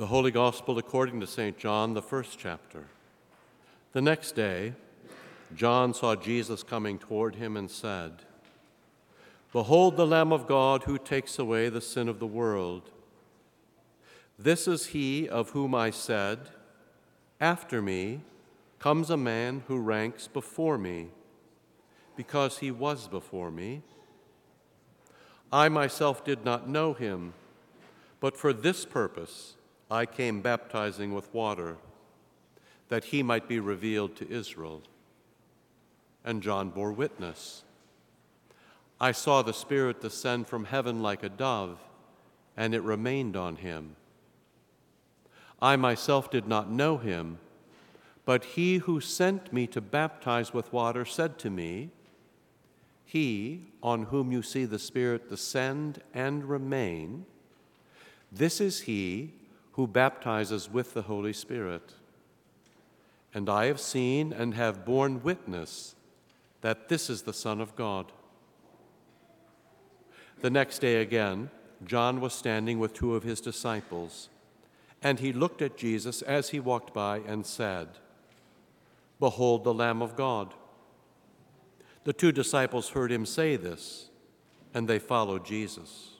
The Holy Gospel according to St. John, the first chapter. The next day, John saw Jesus coming toward him and said, Behold the Lamb of God who takes away the sin of the world. This is he of whom I said, After me comes a man who ranks before me, because he was before me. I myself did not know him, but for this purpose I came baptizing with water, that he might be revealed to Israel. And John bore witness. I saw the Spirit descend from heaven like a dove, and it remained on him. I myself did not know him, but he who sent me to baptize with water said to me, He on whom you see the Spirit descend and remain, this is he who baptizes with the Holy Spirit. And I have seen and have borne witness that this is the Son of God. The next day again, John was standing with two of his disciples, and he looked at Jesus as he walked by and said, Behold the Lamb of God. The two disciples heard him say this, and they followed Jesus.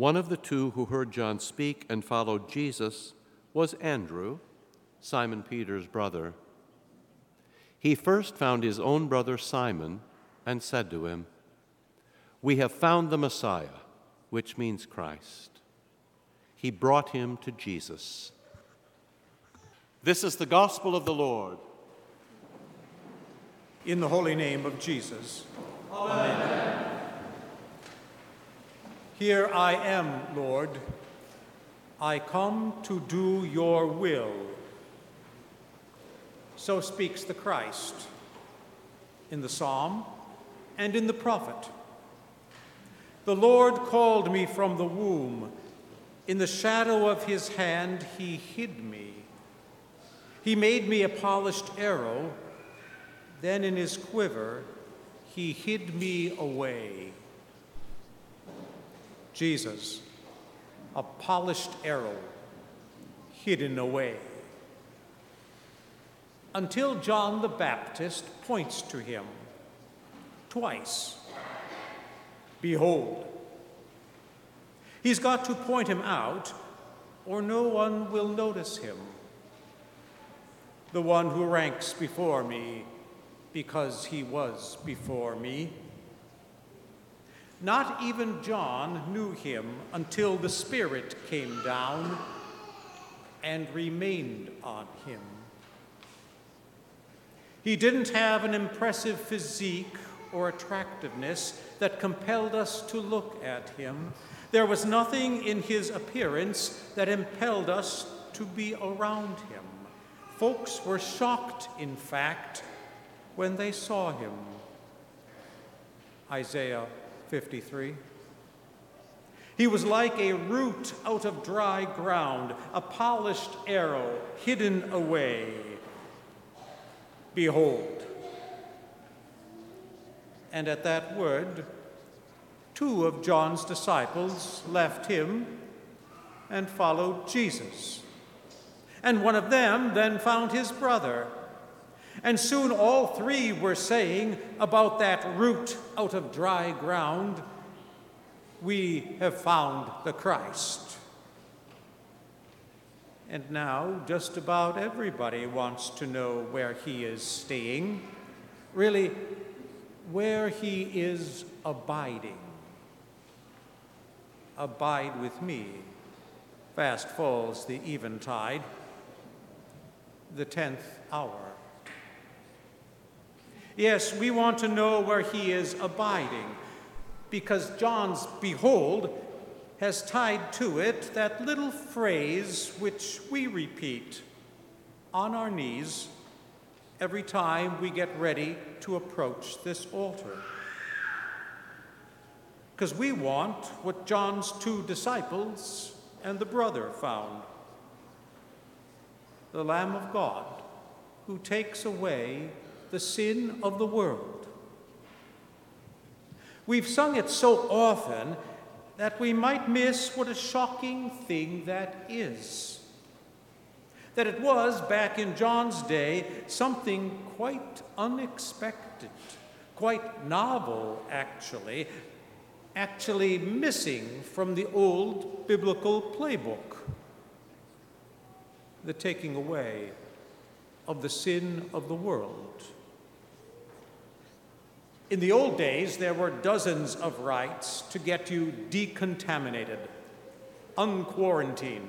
One of the two who heard John speak and followed Jesus was Andrew, Simon Peter's brother. He first found his own brother Simon and said to him, We have found the Messiah, which means Christ. He brought him to Jesus. This is the gospel of the Lord. In the holy name of Jesus. Amen. Amen. Here I am, Lord. I come to do your will. So speaks the Christ in the psalm and in the prophet. The Lord called me from the womb. In the shadow of his hand, he hid me. He made me a polished arrow. Then in his quiver, he hid me away. Jesus, a polished arrow hidden away. Until John the Baptist points to him twice. Behold. He's got to point him out, or no one will notice him. The one who ranks before me because he was before me. Not even John knew him until the Spirit came down and remained on him. He didn't have an impressive physique or attractiveness that compelled us to look at him. There was nothing in his appearance that impelled us to be around him. Folks were shocked, in fact, when they saw him. Isaiah 53. He was like a root out of dry ground, a polished arrow hidden away. Behold. And at that word, two of John's disciples left him and followed Jesus. And one of them then found his brother and soon all three were saying about that root out of dry ground, We have found the Christ. And now just about everybody wants to know where he is staying, really, where he is abiding. Abide with me. Fast falls the eventide, the tenth hour. Yes, we want to know where he is abiding, because John's behold has tied to it that little phrase which we repeat on our knees every time we get ready to approach this altar. Because we want what John's two disciples and the brother found the Lamb of God who takes away the sin of the world. We've sung it so often that we might miss what a shocking thing that is. That it was, back in John's day, something quite unexpected, quite novel, actually, actually missing from the old biblical playbook the taking away of the sin of the world. In the old days, there were dozens of rites to get you decontaminated, unquarantined,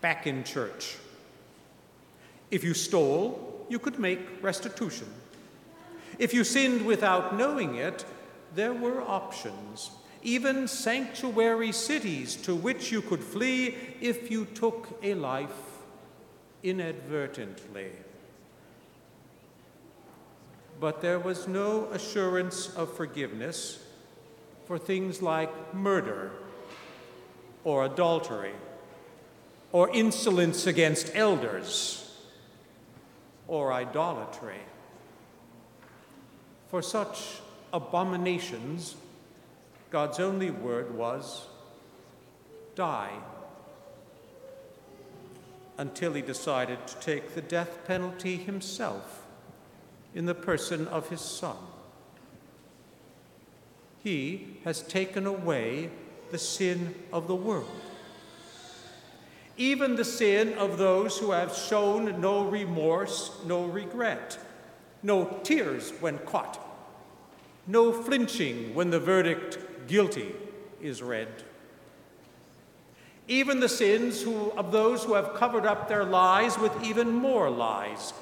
back in church. If you stole, you could make restitution. If you sinned without knowing it, there were options, even sanctuary cities to which you could flee if you took a life inadvertently. But there was no assurance of forgiveness for things like murder or adultery or insolence against elders or idolatry. For such abominations, God's only word was die until he decided to take the death penalty himself in the person of his Son. He has taken away the sin of the world, even the sin of those who have shown no remorse, no regret, no tears when caught, no flinching when the verdict guilty is read. Even the sins who, of those who have covered up their lies with even more lies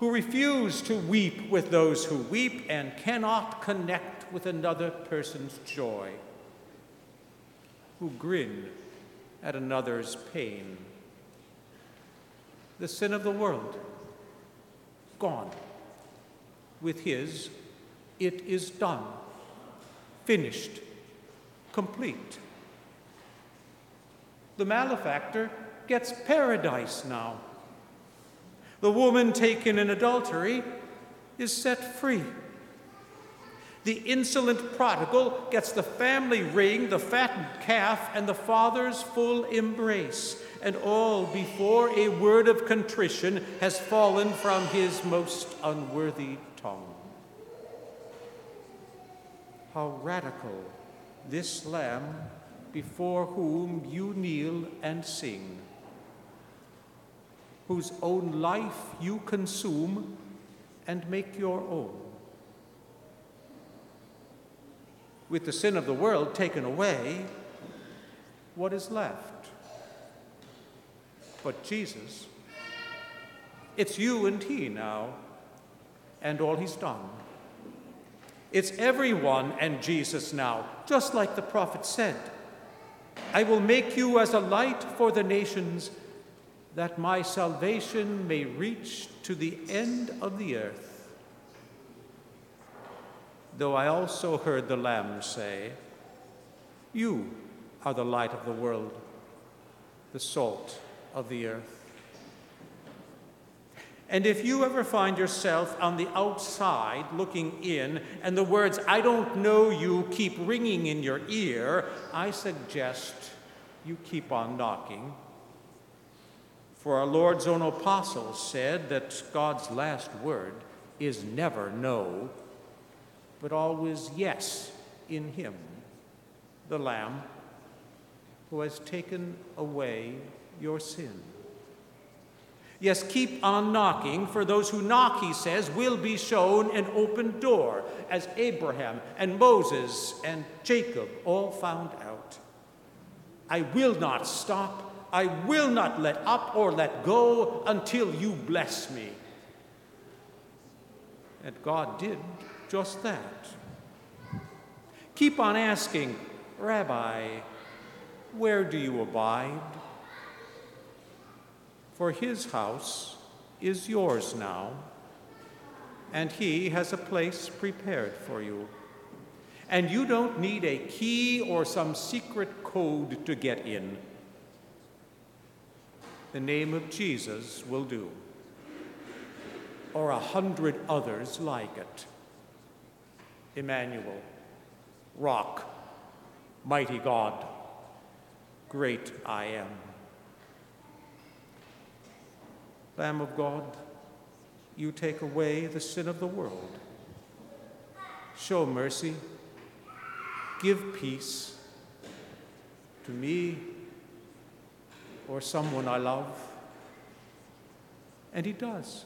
who refuse to weep with those who weep and cannot connect with another person's joy, who grin at another's pain. The sin of the world, gone. With his, it is done, finished, complete. The malefactor gets paradise now the woman taken in adultery is set free. The insolent prodigal gets the family ring, the fattened calf, and the father's full embrace, and all before a word of contrition has fallen from his most unworthy tongue. How radical this Lamb before whom you kneel and sing whose own life you consume and make your own. With the sin of the world taken away, what is left? But Jesus. It's you and He now, and all He's done. It's everyone and Jesus now, just like the prophet said. I will make you as a light for the nations that my salvation may reach to the end of the earth. Though I also heard the Lamb say, You are the light of the world, the salt of the earth. And if you ever find yourself on the outside looking in, and the words, I don't know you, keep ringing in your ear, I suggest you keep on knocking for our Lord's own apostle said that God's last word is never no, but always yes in Him, the Lamb who has taken away your sin. Yes, keep on knocking, for those who knock, he says, will be shown an open door, as Abraham and Moses and Jacob all found out. I will not stop I will not let up or let go until you bless me. And God did just that. Keep on asking, Rabbi, Where do you abide? For his house is yours now, and he has a place prepared for you. And you don't need a key or some secret code to get in. The name of Jesus will do, or a hundred others like it. Emmanuel, Rock, Mighty God, Great I am. Lamb of God, you take away the sin of the world. Show mercy, give peace to me or someone I love. And He does.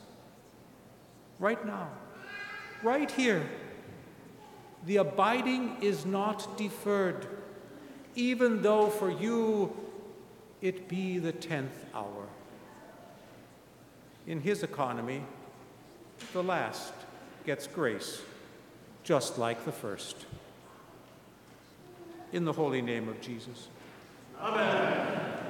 Right now, right here. The abiding is not deferred, even though for you it be the tenth hour. In his economy, the last gets grace, just like the first. In the holy name of Jesus. Amen.